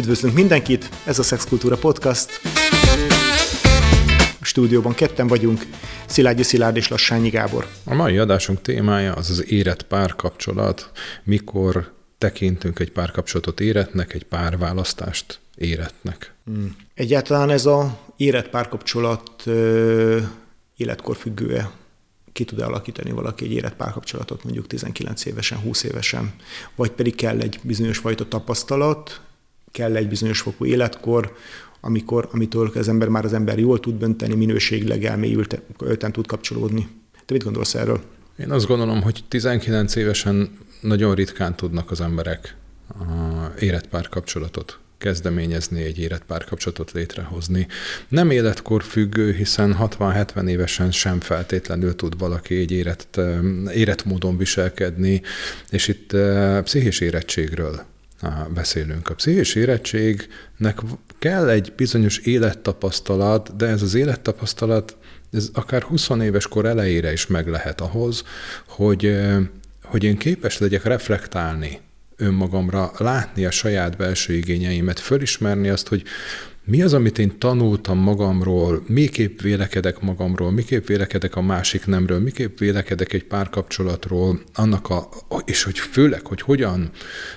Üdvözlünk mindenkit, ez a Szexkultúra Podcast. A stúdióban ketten vagyunk, Szilágyi Szilárd és Lassányi Gábor. A mai adásunk témája az az érett párkapcsolat, mikor tekintünk egy párkapcsolatot éretnek, egy párválasztást éretnek. Hmm. Egyáltalán ez a érett párkapcsolat életkor függőe ki tud alakítani valaki egy érett párkapcsolatot mondjuk 19 évesen, 20 évesen, vagy pedig kell egy bizonyos fajta tapasztalat, kell egy bizonyos fokú életkor, amikor, amitől az ember már az ember jól tud dönteni, minőségileg elmélyülten tud kapcsolódni. Te mit gondolsz erről? Én azt gondolom, hogy 19 évesen nagyon ritkán tudnak az emberek érett párkapcsolatot kezdeményezni, egy érett párkapcsolatot létrehozni. Nem életkor függő, hiszen 60-70 évesen sem feltétlenül tud valaki egy érett, érett módon viselkedni, és itt pszichés érettségről beszélünk. A pszichés érettségnek kell egy bizonyos élettapasztalat, de ez az élettapasztalat ez akár 20 éves kor elejére is meg lehet ahhoz, hogy, hogy én képes legyek reflektálni önmagamra, látni a saját belső igényeimet, fölismerni azt, hogy mi az, amit én tanultam magamról, miképp vélekedek magamról, miképp vélekedek a másik nemről, miképp vélekedek egy párkapcsolatról, annak a, és hogy főleg, hogy hogyan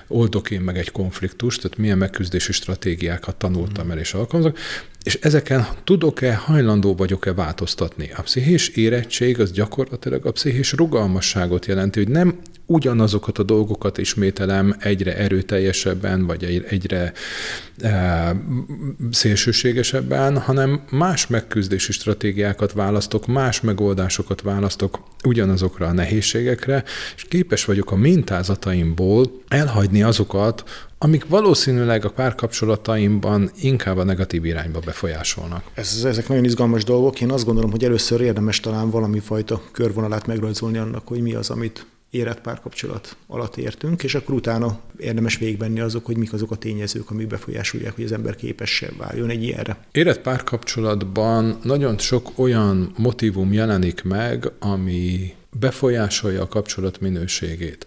oldok én meg egy konfliktust, tehát milyen megküzdési stratégiákat tanultam el és alkalmazok, és ezeken tudok-e, hajlandó vagyok-e változtatni? A pszichés érettség az gyakorlatilag a pszichés rugalmasságot jelenti, hogy nem ugyanazokat a dolgokat ismételem egyre erőteljesebben, vagy egyre e, szélsőségesebben, hanem más megküzdési stratégiákat választok, más megoldásokat választok ugyanazokra a nehézségekre, és képes vagyok a mintázataimból elhagyni azokat, amik valószínűleg a párkapcsolataimban inkább a negatív irányba befolyásolnak. Ez, ezek nagyon izgalmas dolgok. Én azt gondolom, hogy először érdemes talán valami fajta körvonalát megrajzolni annak, hogy mi az, amit érett párkapcsolat alatt értünk, és akkor utána érdemes végigbenni azok, hogy mik azok a tényezők, amik befolyásolják, hogy az ember képes váljon egy ilyenre. Érett párkapcsolatban nagyon sok olyan motivum jelenik meg, ami befolyásolja a kapcsolat minőségét.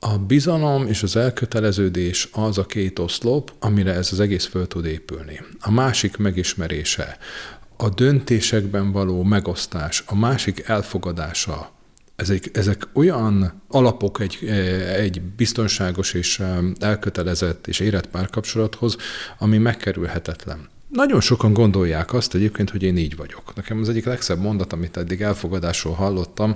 A bizalom és az elköteleződés az a két oszlop, amire ez az egész föl tud épülni. A másik megismerése, a döntésekben való megosztás, a másik elfogadása, ezek, ezek olyan alapok egy, egy biztonságos és elkötelezett és érett párkapcsolathoz, ami megkerülhetetlen. Nagyon sokan gondolják azt egyébként, hogy én így vagyok. Nekem az egyik legszebb mondat, amit eddig elfogadásról hallottam,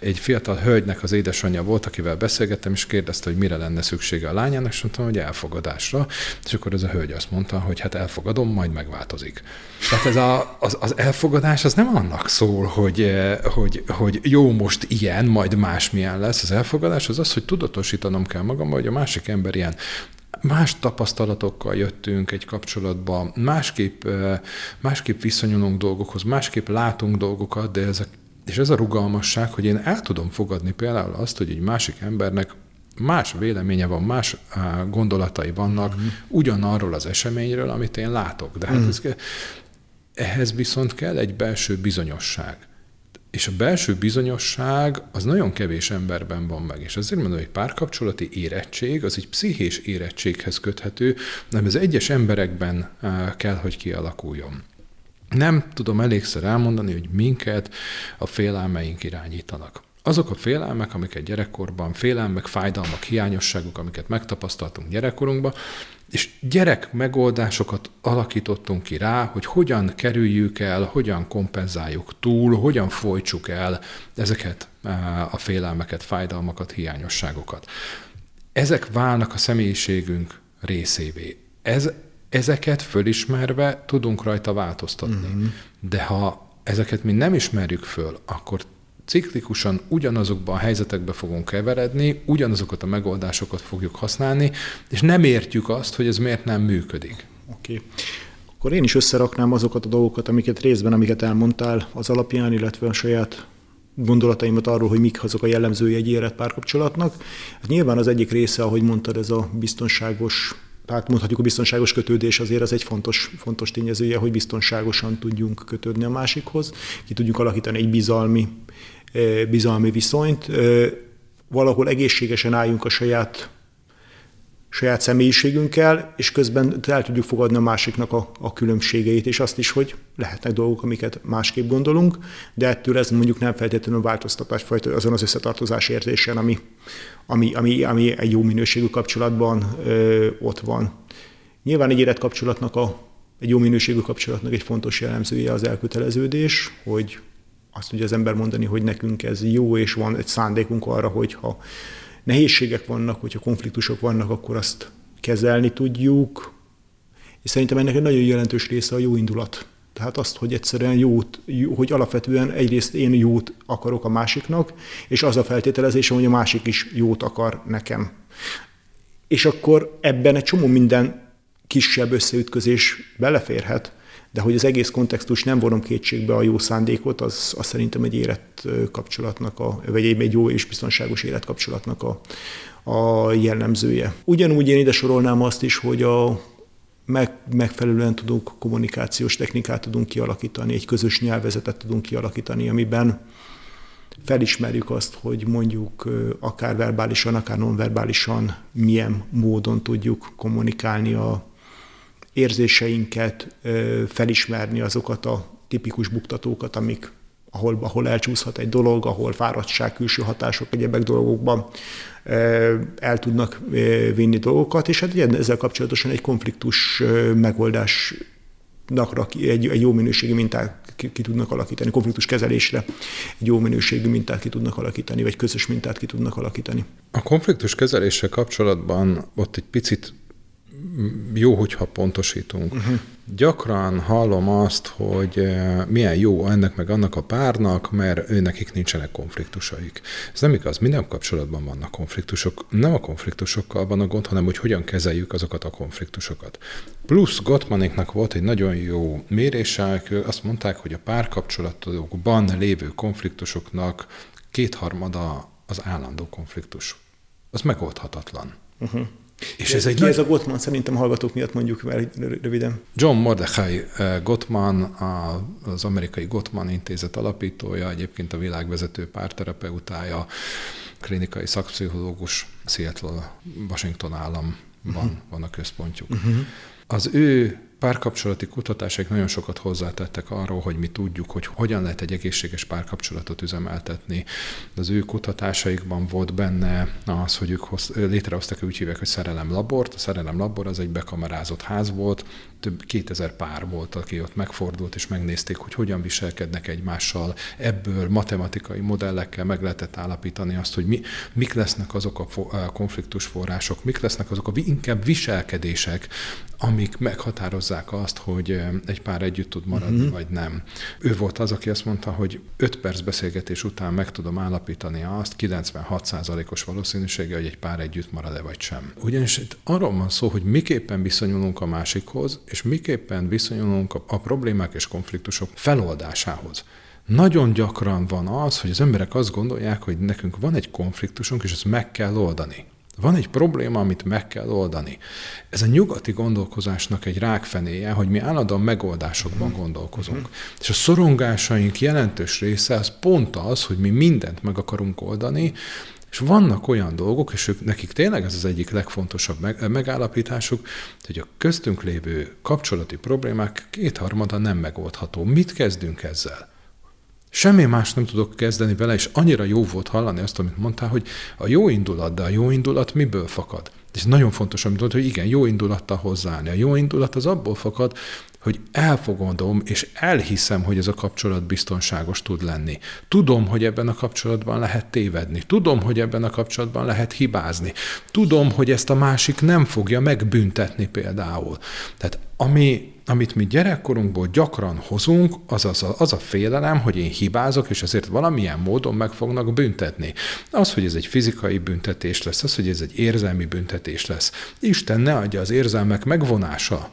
egy fiatal hölgynek az édesanyja volt, akivel beszélgettem, és kérdezte, hogy mire lenne szüksége a lányának, és mondtam, hogy elfogadásra. És akkor ez a hölgy azt mondta, hogy hát elfogadom, majd megváltozik. Tehát ez a, az, az elfogadás az nem annak szól, hogy, eh, hogy, hogy jó, most ilyen, majd másmilyen lesz. Az elfogadás az az, hogy tudatosítanom kell magam, hogy a másik ember ilyen más tapasztalatokkal jöttünk egy kapcsolatba, másképp, másképp viszonyulunk dolgokhoz, másképp látunk dolgokat, de ezek, és ez a rugalmasság, hogy én el tudom fogadni például azt, hogy egy másik embernek más véleménye van, más gondolatai vannak uh-huh. ugyanarról az eseményről, amit én látok. De hát uh-huh. ez, ehhez viszont kell egy belső bizonyosság. És a belső bizonyosság az nagyon kevés emberben van meg. És azért mondom, hogy párkapcsolati érettség az egy pszichés érettséghez köthető, nem ez egyes emberekben eh, kell, hogy kialakuljon. Nem tudom elégszer elmondani, hogy minket a félelmeink irányítanak. Azok a félelmek, amiket gyerekkorban, félelmek, fájdalmak, hiányosságok, amiket megtapasztaltunk gyerekkorunkban, és gyerek megoldásokat alakítottunk ki rá, hogy hogyan kerüljük el, hogyan kompenzáljuk túl, hogyan folytsuk el ezeket eh, a félelmeket, fájdalmakat, hiányosságokat. Ezek válnak a személyiségünk részévé. Ez, ezeket fölismerve tudunk rajta változtatni. Mm-hmm. De ha ezeket mi nem ismerjük föl, akkor ciklikusan ugyanazokban a helyzetekbe fogunk keveredni, ugyanazokat a megoldásokat fogjuk használni, és nem értjük azt, hogy ez miért nem működik. Oké. Okay. Akkor én is összeraknám azokat a dolgokat, amiket részben, amiket elmondtál az alapján, illetve a saját gondolataimat arról, hogy mik azok a jellemzői egy érett párkapcsolatnak. Hát nyilván az egyik része, ahogy mondtad, ez a biztonságos hát mondhatjuk a biztonságos kötődés azért az egy fontos, fontos tényezője, hogy biztonságosan tudjunk kötődni a másikhoz, ki tudjuk alakítani egy bizalmi bizalmi viszonyt, valahol egészségesen álljunk a saját saját személyiségünkkel, és közben el tudjuk fogadni a másiknak a, a különbségeit, és azt is, hogy lehetnek dolgok, amiket másképp gondolunk, de ettől ez mondjuk nem feltétlenül változtatás fajta azon az összetartozás érzésen, ami, ami, ami, ami egy jó minőségű kapcsolatban ö, ott van. Nyilván egy érett kapcsolatnak a, egy jó minőségű kapcsolatnak egy fontos jellemzője az elköteleződés, hogy azt tudja az ember mondani, hogy nekünk ez jó, és van egy szándékunk arra, hogy ha nehézségek vannak, hogyha konfliktusok vannak, akkor azt kezelni tudjuk. És szerintem ennek egy nagyon jelentős része a jó indulat. Tehát azt, hogy egyszerűen jót, jó, hogy alapvetően egyrészt én jót akarok a másiknak, és az a feltételezésem, hogy a másik is jót akar nekem. És akkor ebben egy csomó minden kisebb összeütközés beleférhet, de hogy az egész kontextus nem vonom kétségbe a jó szándékot, az, az szerintem egy érett kapcsolatnak, a, vagy egy, egy jó és biztonságos életkapcsolatnak a, a jellemzője. Ugyanúgy én ide sorolnám azt is, hogy a meg, megfelelően tudunk kommunikációs technikát tudunk kialakítani, egy közös nyelvezetet tudunk kialakítani, amiben felismerjük azt, hogy mondjuk akár verbálisan, akár nonverbálisan milyen módon tudjuk kommunikálni a, érzéseinket, felismerni azokat a tipikus buktatókat, amik, ahol, ahol elcsúszhat egy dolog, ahol fáradtság, külső hatások, egyebek dolgokban el tudnak vinni dolgokat, és hát ezzel kapcsolatosan egy konfliktus megoldás egy, egy jó minőségű mintát ki, ki tudnak alakítani, konfliktus kezelésre egy jó minőségű mintát ki tudnak alakítani, vagy közös mintát ki tudnak alakítani. A konfliktus kezeléssel kapcsolatban ott egy picit jó, hogyha pontosítunk. Uh-huh. Gyakran hallom azt, hogy eh, milyen jó ennek meg annak a párnak, mert ő nekik nincsenek konfliktusaik. Ez nem igaz, minden kapcsolatban vannak konfliktusok. Nem a konfliktusokkal van a gond, hanem hogy hogyan kezeljük azokat a konfliktusokat. Plusz Gottmaniknak volt egy nagyon jó mérése, azt mondták, hogy a párkapcsolatokban lévő konfliktusoknak kétharmada az állandó konfliktus. Az megoldhatatlan. Uh-huh. És ez egy... Ki ez a Gottman? Szerintem hallgatók miatt mondjuk már röviden. John Mordechai eh, Gottman, az amerikai Gottman intézet alapítója, egyébként a világvezető párterapeutája, klinikai szakpszichológus, Seattle, Washington államban uh-huh. van a központjuk. Uh-huh. Az ő párkapcsolati kutatásaik nagyon sokat hozzátettek arról, hogy mi tudjuk, hogy hogyan lehet egy egészséges párkapcsolatot üzemeltetni. Az ő kutatásaikban volt benne az, hogy ők hoz, létrehoztak, úgy hívják, hogy szerelem labort. A szerelem labor az egy bekamerázott ház volt, több 2000 pár volt, aki ott megfordult, és megnézték, hogy hogyan viselkednek egymással. Ebből matematikai modellekkel meg lehetett állapítani azt, hogy mi, mik lesznek azok a konfliktusforrások, mik lesznek azok a inkább viselkedések, amik meghatározzák azt, hogy egy pár együtt tud maradni, uh-huh. vagy nem. Ő volt az, aki azt mondta, hogy 5 perc beszélgetés után meg tudom állapítani azt 96%-os valószínűsége, hogy egy pár együtt marad-e, vagy sem. Ugyanis itt arról van szó, hogy miképpen viszonyulunk a másikhoz, és miképpen viszonyulunk a, a problémák és konfliktusok feloldásához. Nagyon gyakran van az, hogy az emberek azt gondolják, hogy nekünk van egy konfliktusunk, és ezt meg kell oldani. Van egy probléma, amit meg kell oldani. Ez a nyugati gondolkozásnak egy rákfenéje, hogy mi állandóan megoldásokban gondolkozunk. Uh-huh. És a szorongásaink jelentős része az pont az, hogy mi mindent meg akarunk oldani, és vannak olyan dolgok, és ők, nekik tényleg ez az egyik legfontosabb meg, megállapításuk, hogy a köztünk lévő kapcsolati problémák kétharmada nem megoldható. Mit kezdünk ezzel? Semmi más nem tudok kezdeni vele, és annyira jó volt hallani azt, amit mondtál, hogy a jó indulat, de a jó indulat miből fakad? És nagyon fontos, amit mondtad, hogy igen, jó indulattal hozzáállni. A jó indulat az abból fakad, hogy elfogadom és elhiszem, hogy ez a kapcsolat biztonságos tud lenni. Tudom, hogy ebben a kapcsolatban lehet tévedni. Tudom, hogy ebben a kapcsolatban lehet hibázni. Tudom, hogy ezt a másik nem fogja megbüntetni például. Tehát ami, amit mi gyerekkorunkból gyakran hozunk, az, az, a, az a félelem, hogy én hibázok, és ezért valamilyen módon meg fognak büntetni. Az, hogy ez egy fizikai büntetés lesz, az, hogy ez egy érzelmi büntetés lesz. Isten ne adja az érzelmek megvonása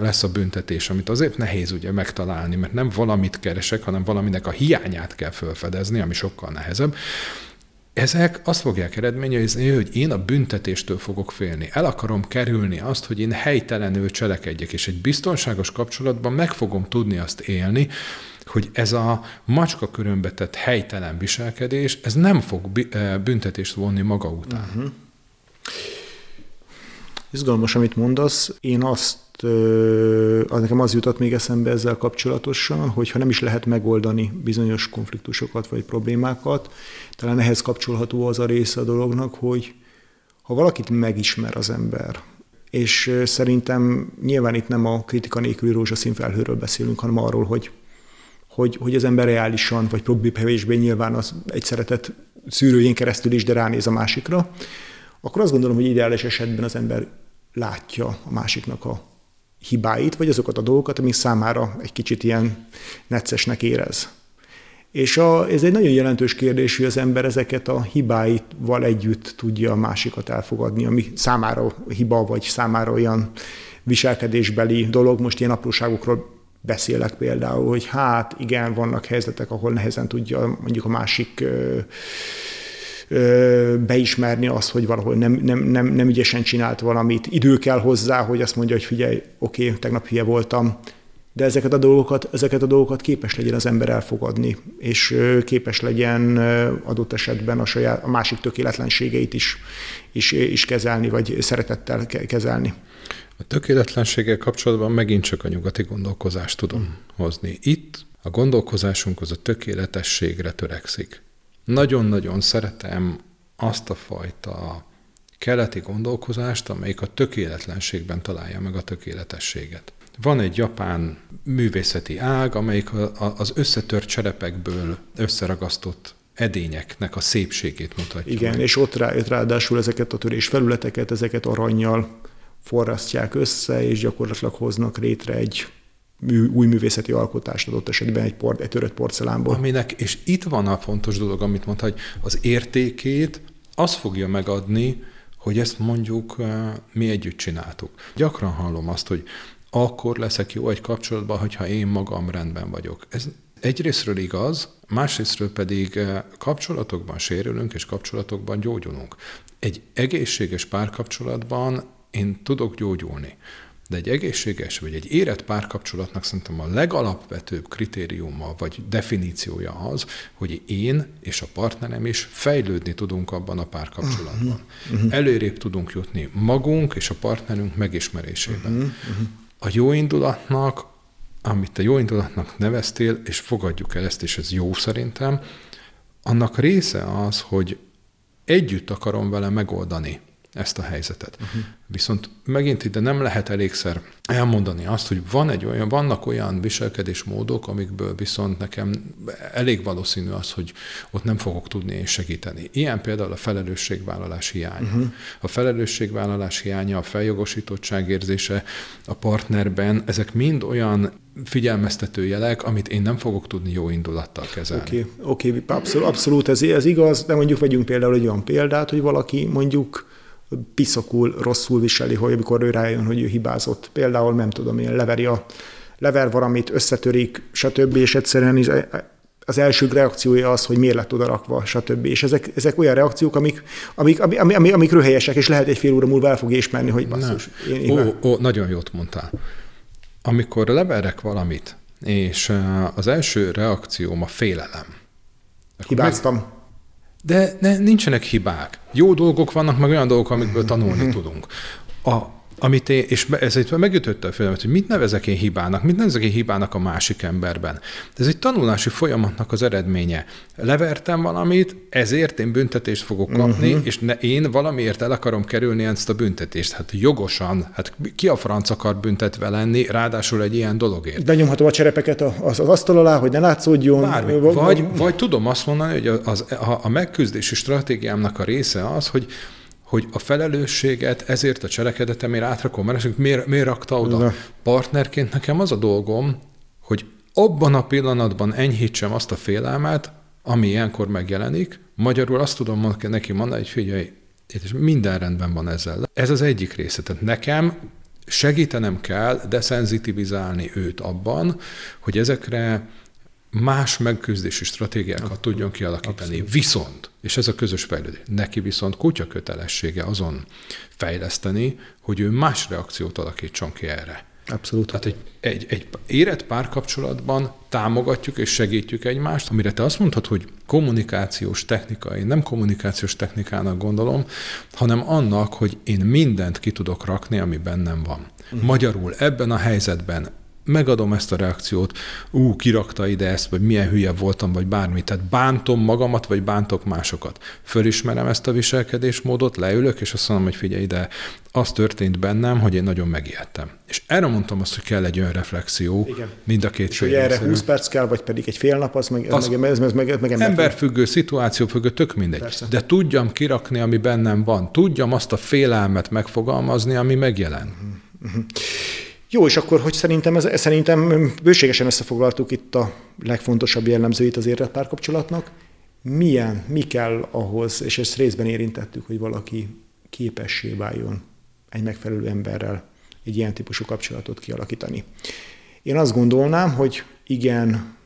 lesz a büntetés, amit azért nehéz ugye megtalálni, mert nem valamit keresek, hanem valaminek a hiányát kell felfedezni, ami sokkal nehezebb. Ezek azt fogják eredményezni, hogy én a büntetéstől fogok félni. El akarom kerülni azt, hogy én helytelenül cselekedjek, és egy biztonságos kapcsolatban meg fogom tudni azt élni, hogy ez a macska körömbe tett helytelen viselkedés, ez nem fog büntetést vonni maga után. Uh-huh. Izgalmas, amit mondasz. Én azt, az nekem az jutott még eszembe ezzel kapcsolatosan, hogy ha nem is lehet megoldani bizonyos konfliktusokat vagy problémákat, talán ehhez kapcsolható az a része a dolognak, hogy ha valakit megismer az ember, és szerintem nyilván itt nem a kritika nélküli rózsaszín felhőről beszélünk, hanem arról, hogy, hogy, hogy az ember reálisan, vagy kevésbé nyilván az egy szeretet szűrőjén keresztül is, de ránéz a másikra, akkor azt gondolom, hogy ideális esetben az ember látja a másiknak a hibáit, vagy azokat a dolgokat, ami számára egy kicsit ilyen neccesnek érez. És a, ez egy nagyon jelentős kérdés, hogy az ember ezeket a hibáival együtt tudja a másikat elfogadni, ami számára hiba, vagy számára olyan viselkedésbeli dolog. Most ilyen apróságokról beszélek például, hogy hát igen, vannak helyzetek, ahol nehezen tudja mondjuk a másik beismerni azt, hogy valahol nem, nem, nem, nem ügyesen csinált valamit. Idő kell hozzá, hogy azt mondja, hogy figyelj, oké, okay, tegnap hülye voltam, de ezeket a dolgokat, ezeket a dolgokat képes legyen az ember elfogadni, és képes legyen adott esetben a, saját, a másik tökéletlenségeit is, is, is kezelni, vagy szeretettel kezelni. A tökéletlenséggel kapcsolatban megint csak a nyugati gondolkozást tudom mm. hozni. Itt a gondolkozásunk az a tökéletességre törekszik. Nagyon-nagyon szeretem azt a fajta keleti gondolkozást, amelyik a tökéletlenségben találja meg a tökéletességet. Van egy japán művészeti ág, amelyik az összetört cserepekből összeragasztott edényeknek a szépségét mutatja. Igen, meg. és ott rá, ráadásul ezeket a törés felületeket, ezeket aranyjal forrasztják össze, és gyakorlatilag hoznak létre egy új művészeti alkotást adott esetben egy, por, egy törött porcelánból. Aminek, és itt van a fontos dolog, amit mondta, hogy az értékét az fogja megadni, hogy ezt mondjuk mi együtt csináltuk. Gyakran hallom azt, hogy akkor leszek jó egy kapcsolatban, hogyha én magam rendben vagyok. Ez egyrésztről igaz, másrésztről pedig kapcsolatokban sérülünk, és kapcsolatokban gyógyulunk. Egy egészséges párkapcsolatban én tudok gyógyulni. De egy egészséges vagy egy érett párkapcsolatnak szerintem a legalapvetőbb kritériuma vagy definíciója az, hogy én és a partnerem is fejlődni tudunk abban a párkapcsolatban. Uh-huh. Előrébb tudunk jutni magunk és a partnerünk megismerésében. Uh-huh. A jó indulatnak, amit a jó indulatnak neveztél, és fogadjuk el ezt, és ez jó szerintem, annak része az, hogy együtt akarom vele megoldani ezt a helyzetet. Uh-huh. Viszont megint ide nem lehet elégszer elmondani azt, hogy van egy olyan, vannak olyan viselkedésmódok, amikből viszont nekem elég valószínű az, hogy ott nem fogok tudni segíteni. Ilyen például a felelősségvállalás hiánya. Uh-huh. A felelősségvállalás hiánya, a feljogosítottság érzése a partnerben, ezek mind olyan figyelmeztető jelek, amit én nem fogok tudni jó indulattal kezelni. Oké, okay, okay, abszolút, abszolút ez, ez igaz, de mondjuk vegyünk például egy olyan példát, hogy valaki mondjuk piszokul, rosszul viseli, hogy amikor ő rájön, hogy ő hibázott. Például nem tudom, én leveri a, lever valamit, összetörik, stb. És egyszerűen az első reakciója az, hogy miért lett oda rakva, stb. És ezek, ezek olyan reakciók, amik, amik, amik, amik, amik röhelyesek, és lehet egy fél óra múlva el fog ismerni, hogy basszus. Én, én ó, ó, nagyon jót mondtál. Amikor leverek valamit, és az első reakcióm a félelem. Hibáztam. Meg, de ne, nincsenek hibák. Jó dolgok vannak, meg olyan dolgok, amikből tanulni tudunk. A, amit én, és ez egy megütötte a filmet, hogy mit nevezek én hibának, mit nevezek én hibának a másik emberben. Ez egy tanulási folyamatnak az eredménye. Levertem valamit, ezért én büntetést fogok kapni, uh-huh. és ne, én valamiért el akarom kerülni ezt a büntetést. Hát jogosan, hát ki a franc akar büntetve lenni, ráadásul egy ilyen dologért. De nyomhatom a cserepeket az, az asztal alá, hogy ne látszódjon. Bármi. Vagy, vagy tudom azt mondani, hogy az, a, a megküzdési stratégiámnak a része az, hogy hogy a felelősséget ezért a cselekedetemért átrakom, mert miért, miért rakta oda? Na. Partnerként nekem az a dolgom, hogy abban a pillanatban enyhítsem azt a félelmet, ami ilyenkor megjelenik, magyarul azt tudom neki mondani, hogy figyelj, és minden rendben van ezzel. Ez az egyik része. Tehát nekem segítenem kell deszenzitivizálni őt abban, hogy ezekre más megküzdési stratégiákat tudjon kialakítani. Abszolút. Viszont, és ez a közös fejlődés, neki viszont kutya kötelessége azon fejleszteni, hogy ő más reakciót alakítson ki erre. Abszolút. Tehát egy, egy, egy érett párkapcsolatban támogatjuk és segítjük egymást, amire te azt mondhatod, hogy kommunikációs technika, én nem kommunikációs technikának gondolom, hanem annak, hogy én mindent ki tudok rakni, ami bennem van. Uh-huh. Magyarul ebben a helyzetben megadom ezt a reakciót, ú, kirakta ide ezt, vagy milyen hülye voltam, vagy bármi. Tehát bántom magamat, vagy bántok másokat. Fölismerem ezt a viselkedésmódot, leülök, és azt mondom, hogy figyelj ide, az történt bennem, hogy én nagyon megijedtem. És erre mondtam azt, hogy kell egy olyan reflexió Igen. mind a két És hogy erre 20 perc kell, vagy pedig egy fél nap, az meg, az meg, ez, ez meg, meg emberfüggő, szituációfüggő, tök mindegy. Persze. De tudjam kirakni, ami bennem van. Tudjam azt a félelmet megfogalmazni, ami megjelen. Uh-huh. Jó, és akkor, hogy szerintem, ez, szerintem bőségesen összefoglaltuk itt a legfontosabb jellemzőit az érett párkapcsolatnak. Milyen, mi kell ahhoz, és ezt részben érintettük, hogy valaki képessé váljon egy megfelelő emberrel egy ilyen típusú kapcsolatot kialakítani. Én azt gondolnám, hogy igen,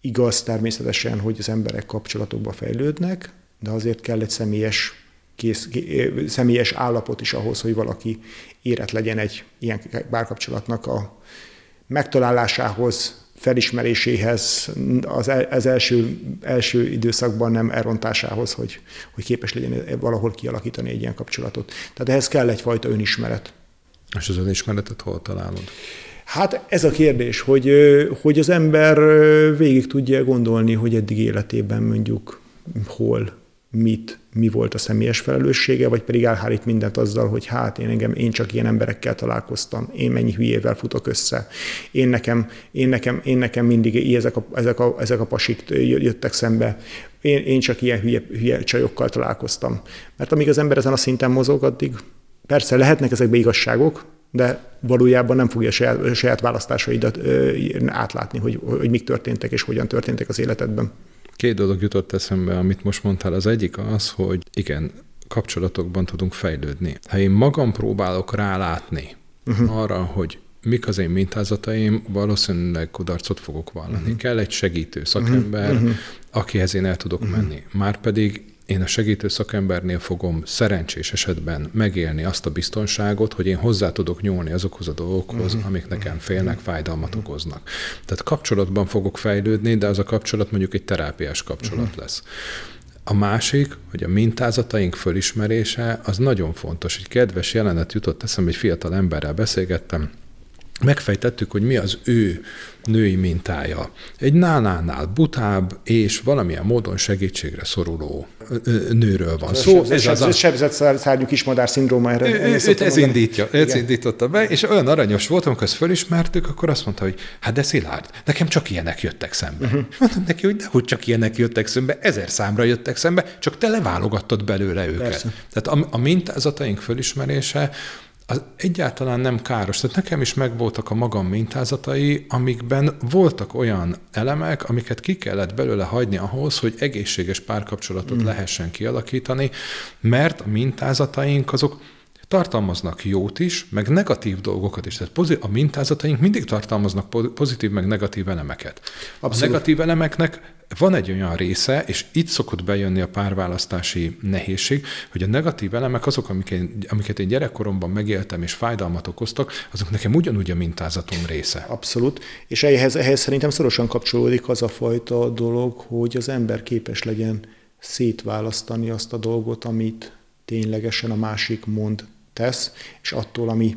igaz természetesen, hogy az emberek kapcsolatokba fejlődnek, de azért kell egy személyes kész, személyes állapot is ahhoz, hogy valaki érett legyen egy ilyen párkapcsolatnak a megtalálásához, felismeréséhez, az, az első, első időszakban nem elrontásához, hogy, hogy képes legyen valahol kialakítani egy ilyen kapcsolatot. Tehát ehhez kell egyfajta önismeret. És az önismeretet hol találod? Hát ez a kérdés, hogy, hogy az ember végig tudja gondolni, hogy eddig életében mondjuk hol, mit, mi volt a személyes felelőssége, vagy pedig elhárít mindent azzal, hogy hát én engem, én csak ilyen emberekkel találkoztam, én mennyi hülyével futok össze, én nekem, én nekem, én nekem mindig ezek a, ezek a, ezek a pasik jöttek szembe, én, én csak ilyen hülye, hülye csajokkal találkoztam. Mert amíg az ember ezen a szinten mozog, addig persze lehetnek ezekbe igazságok, de valójában nem fogja saját, saját választásaidat ö, átlátni, hogy, hogy mik történtek és hogyan történtek az életedben. Két dolog jutott eszembe, amit most mondtál. Az egyik az, hogy igen, kapcsolatokban tudunk fejlődni. Ha én magam próbálok rálátni uh-huh. arra, hogy mik az én mintázataim, valószínűleg kudarcot fogok vallani. Uh-huh. Kell egy segítő szakember, uh-huh. akihez én el tudok uh-huh. menni. Márpedig én a segítő szakembernél fogom szerencsés esetben megélni azt a biztonságot, hogy én hozzá tudok nyúlni azokhoz a dolgokhoz, uh-huh. amik nekem félnek, fájdalmat uh-huh. okoznak. Tehát kapcsolatban fogok fejlődni, de az a kapcsolat mondjuk egy terápiás kapcsolat uh-huh. lesz. A másik, hogy a mintázataink fölismerése, az nagyon fontos. Egy kedves jelenet jutott eszembe, egy fiatal emberrel beszélgettem, megfejtettük, hogy mi az ő női mintája. Egy nálánál butább és valamilyen módon segítségre szoruló nőről van szó. Ez, ez az a... sebzett szárnyú kismadár szindróma erre. Ő, őt ez, indítja, ez indította be, és olyan aranyos volt, amikor ezt fölismertük, akkor azt mondta, hogy hát de Szilárd, nekem csak ilyenek jöttek szembe. Uh-huh. Mondtam neki, hogy dehogy csak ilyenek jöttek szembe, ezer számra jöttek szembe, csak te leválogattad belőle őket. Persze. Tehát a, a mintázataink fölismerése, az egyáltalán nem káros. Tehát nekem is megvoltak a magam mintázatai, amikben voltak olyan elemek, amiket ki kellett belőle hagyni ahhoz, hogy egészséges párkapcsolatot mm. lehessen kialakítani, mert a mintázataink azok tartalmaznak jót is, meg negatív dolgokat is. Tehát a mintázataink mindig tartalmaznak pozitív, meg negatív elemeket. Abszolút. A negatív elemeknek van egy olyan része, és itt szokott bejönni a párválasztási nehézség, hogy a negatív elemek azok, amiket, amiket én gyerekkoromban megéltem és fájdalmat okoztak, azok nekem ugyanúgy a mintázatom része. Abszolút. És ehhez, ehhez szerintem szorosan kapcsolódik az a fajta dolog, hogy az ember képes legyen szétválasztani azt a dolgot, amit ténylegesen a másik mond tesz, és attól, ami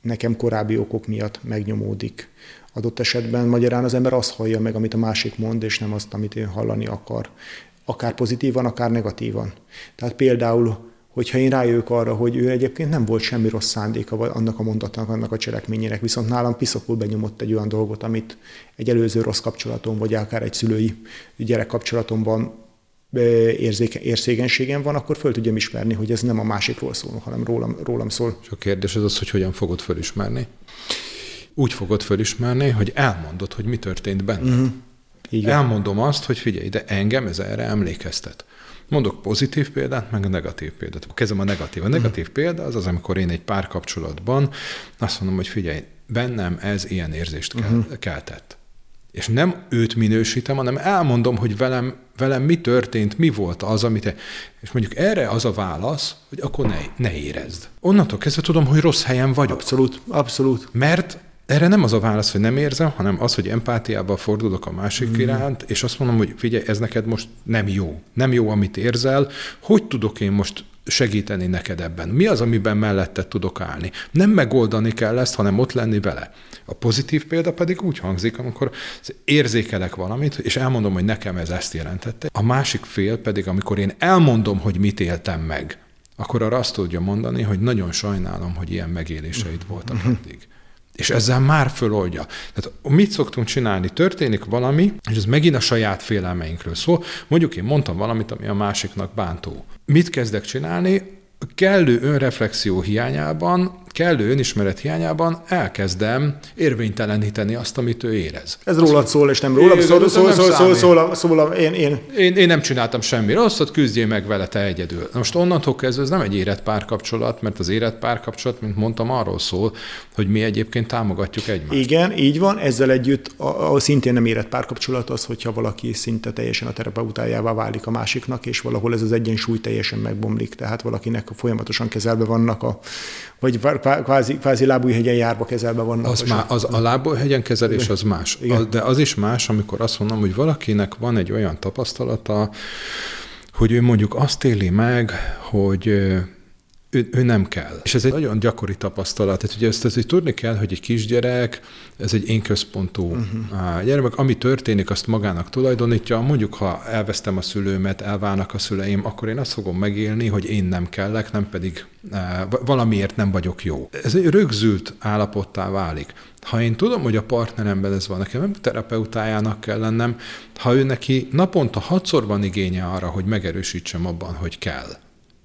nekem korábbi okok miatt megnyomódik. Adott esetben magyarán az ember azt hallja meg, amit a másik mond, és nem azt, amit ő hallani akar. Akár pozitívan, akár negatívan. Tehát például, hogyha én rájövök arra, hogy ő egyébként nem volt semmi rossz szándéka annak a mondatnak, annak a cselekményének, viszont nálam piszakul benyomott egy olyan dolgot, amit egy előző rossz kapcsolatom, vagy akár egy szülői gyerek kapcsolatomban érzéke, érzékenységem van, akkor föl tudjam ismerni, hogy ez nem a másikról szól, hanem rólam, rólam szól. És a kérdés az az, hogy hogyan fogod fölismerni? Úgy fogod fölismerni, hogy elmondod, hogy mi történt benne. Uh-huh. Igen. Elmondom azt, hogy figyelj, de engem ez erre emlékeztet. Mondok pozitív példát, meg negatív példát. Kezdem a negatív. A negatív uh-huh. példa az az, amikor én egy párkapcsolatban azt mondom, hogy figyelj, bennem ez ilyen érzést uh-huh. keltett És nem őt minősítem, hanem elmondom, hogy velem, velem mi történt, mi volt az, amit... És mondjuk erre az a válasz, hogy akkor ne, ne érezd. Onnantól kezdve tudom, hogy rossz helyen vagyok. Abszolút, abszolút. Mert erre nem az a válasz, hogy nem érzem, hanem az, hogy empátiával fordulok a másik mm. iránt, és azt mondom, hogy figyelj, ez neked most nem jó. Nem jó, amit érzel. Hogy tudok én most segíteni neked ebben? Mi az, amiben mellette tudok állni? Nem megoldani kell ezt, hanem ott lenni vele. A pozitív példa pedig úgy hangzik, amikor érzékelek valamit, és elmondom, hogy nekem ez ezt jelentette. A másik fél pedig, amikor én elmondom, hogy mit éltem meg, akkor arra azt tudja mondani, hogy nagyon sajnálom, hogy ilyen megéléseid voltak eddig. És ezzel már föloldja. Tehát mit szoktunk csinálni? Történik valami, és ez megint a saját félelmeinkről szól. Mondjuk én mondtam valamit, ami a másiknak bántó. Mit kezdek csinálni? kellő önreflexió hiányában kellő önismeret hiányában elkezdem érvényteleníteni azt, amit ő érez. Ez rólad szól, és nem rólam szól, szól, szól, szól, szól, szól, én, én. én. Én nem csináltam semmi rosszat, küzdjél meg vele te egyedül. Most onnantól kezdve ez nem egy érett párkapcsolat, mert az érett párkapcsolat, mint mondtam, arról szól, hogy mi egyébként támogatjuk egymást. Igen, így van, ezzel együtt a, a szintén nem érett párkapcsolat az, hogyha valaki szinte teljesen a terapeutájává válik a másiknak, és valahol ez az egyensúly teljesen megbomlik, tehát valakinek folyamatosan kezelve vannak a, vagy kvázi, kvázi lábújhegyen járva kezelve vannak. Az, má, az a lábújhegyen kezelés az más. Igen. De az is más, amikor azt mondom, hogy valakinek van egy olyan tapasztalata, hogy ő mondjuk azt éli meg, hogy ő, ő nem kell. És ez egy nagyon gyakori tapasztalat. Tehát ugye ezt azért tudni kell, hogy egy kisgyerek, ez egy én központú uh-huh. gyermek, ami történik, azt magának tulajdonítja. Mondjuk, ha elvesztem a szülőmet, elválnak a szüleim, akkor én azt fogom megélni, hogy én nem kellek, nem pedig valamiért nem vagyok jó. Ez egy rögzült állapottá válik. Ha én tudom, hogy a partneremben ez van, nekem nem terapeutájának kell lennem, ha ő neki naponta hatszor van igénye arra, hogy megerősítsem abban, hogy kell,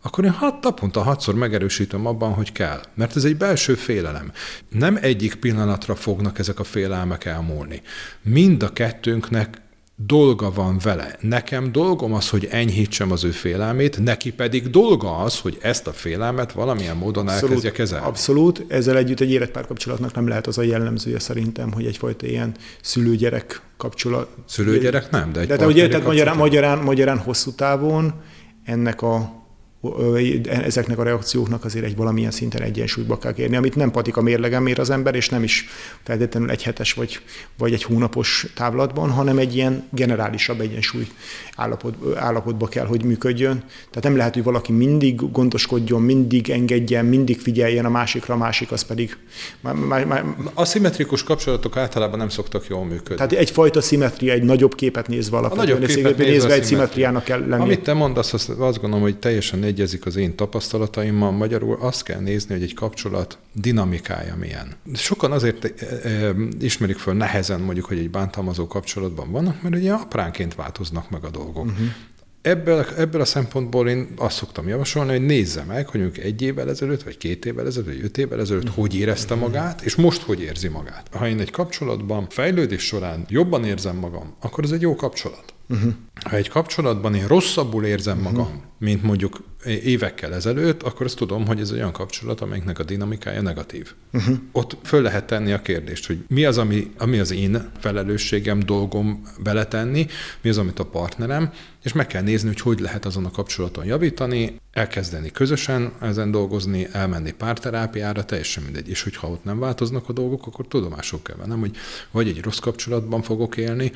akkor én hat naponta hatszor megerősítem abban, hogy kell. Mert ez egy belső félelem. Nem egyik pillanatra fognak ezek a félelmek elmúlni. Mind a kettőnknek dolga van vele. Nekem dolgom az, hogy enyhítsem az ő félelmét, neki pedig dolga az, hogy ezt a félelmet valamilyen módon abszolút, elkezdje kezelni. Abszolút. Ezzel együtt egy életpárkapcsolatnak nem lehet az a jellemzője szerintem, hogy egyfajta ilyen szülő-gyerek kapcsolat. Szülő-gyerek nem, de egy de, ugye, tehát magyarán, magyarán, magyarán hosszú távon ennek a ezeknek a reakcióknak azért egy valamilyen szinten egyensúlyba kell kérni, amit nem patika mérlegen mér az ember, és nem is feltétlenül egy hetes vagy, vagy egy hónapos távlatban, hanem egy ilyen generálisabb egyensúly állapot, állapotba kell, hogy működjön. Tehát nem lehet, hogy valaki mindig gondoskodjon, mindig engedjen, mindig figyeljen a másikra, a másik az pedig... A szimmetrikus kapcsolatok általában nem szoktak jól működni. Tehát egyfajta szimmetria, egy nagyobb képet nézve alapvetően. A nagyobb képet nézve, nézve egy szimmetriának kell lenni. Amit te mondasz, azt, azt gondolom, hogy teljesen egyezik az én tapasztalataimmal. Magyarul azt kell nézni, hogy egy kapcsolat dinamikája milyen. Sokan azért e, e, ismerik föl nehezen mondjuk, hogy egy bántalmazó kapcsolatban vannak, mert ugye apránként változnak meg a dolgok. Uh-huh. Ebből, ebből a szempontból én azt szoktam javasolni, hogy nézze meg, hogy mondjuk egy évvel ezelőtt, vagy két évvel ezelőtt, vagy öt évvel ezelőtt uh-huh. hogy érezte magát, és most hogy érzi magát. Ha én egy kapcsolatban fejlődés során jobban érzem magam, akkor ez egy jó kapcsolat. Uh-huh. Ha egy kapcsolatban én rosszabbul érzem uh-huh. magam, mint mondjuk évekkel ezelőtt, akkor azt tudom, hogy ez egy olyan kapcsolat, amelyiknek a dinamikája negatív. Uh-huh. Ott föl lehet tenni a kérdést, hogy mi az, ami, ami az én felelősségem, dolgom beletenni, mi az, amit a partnerem, és meg kell nézni, hogy hogy lehet azon a kapcsolaton javítani, elkezdeni közösen ezen dolgozni, elmenni párterápiára, teljesen mindegy. És hogyha ott nem változnak a dolgok, akkor tudomások kell vennem, hogy vagy egy rossz kapcsolatban fogok élni,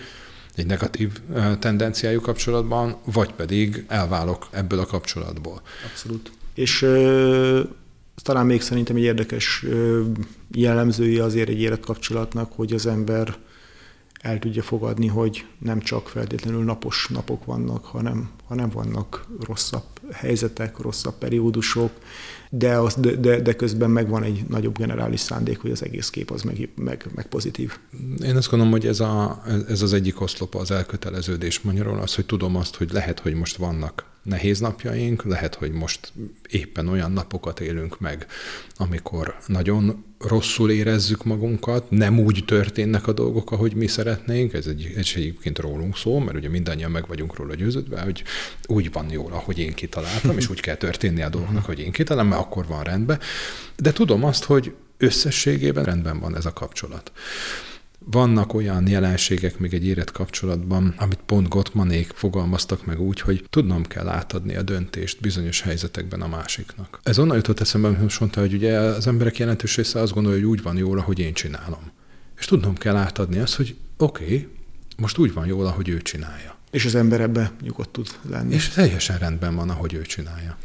egy negatív tendenciájú kapcsolatban, vagy pedig elválok ebből a kapcsolatból. Abszolút. És ö, talán még szerintem egy érdekes ö, jellemzője azért egy életkapcsolatnak, hogy az ember el tudja fogadni, hogy nem csak feltétlenül napos napok vannak, hanem, hanem vannak rosszabb helyzetek, rosszabb periódusok, de, az, de, de közben megvan egy nagyobb generális szándék, hogy az egész kép az meg, meg, meg pozitív. Én azt gondolom, hogy ez, a, ez az egyik oszlopa az elköteleződés magyarul, az, hogy tudom azt, hogy lehet, hogy most vannak nehéz napjaink, lehet, hogy most éppen olyan napokat élünk meg, amikor nagyon rosszul érezzük magunkat, nem úgy történnek a dolgok, ahogy mi szeretnénk, ez egy, egy egyébként rólunk szó, mert ugye mindannyian meg vagyunk róla győződve, hogy úgy van jól, ahogy én kitaláltam, és úgy kell történni a dolgoknak, hogy én kitalálom, mert akkor van rendben. De tudom azt, hogy összességében rendben van ez a kapcsolat. Vannak olyan jelenségek még egy érett kapcsolatban, amit pont Gottmanék fogalmaztak meg úgy, hogy tudnom kell átadni a döntést bizonyos helyzetekben a másiknak. Ez onnan jutott eszembe, hogy most mondta, hogy ugye az emberek jelentős része azt gondolja, hogy úgy van jól, ahogy én csinálom. És tudnom kell átadni azt, hogy oké, okay, most úgy van jól, ahogy ő csinálja. És az ember ebbe nyugodt tud lenni. És teljesen rendben van, ahogy ő csinálja.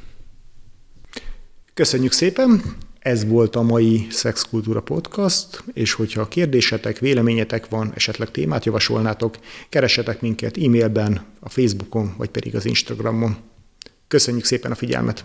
Köszönjük szépen! Ez volt a mai Szexkultúra Podcast, és hogyha kérdésetek, véleményetek van, esetleg témát javasolnátok, keressetek minket e-mailben, a Facebookon, vagy pedig az Instagramon. Köszönjük szépen a figyelmet!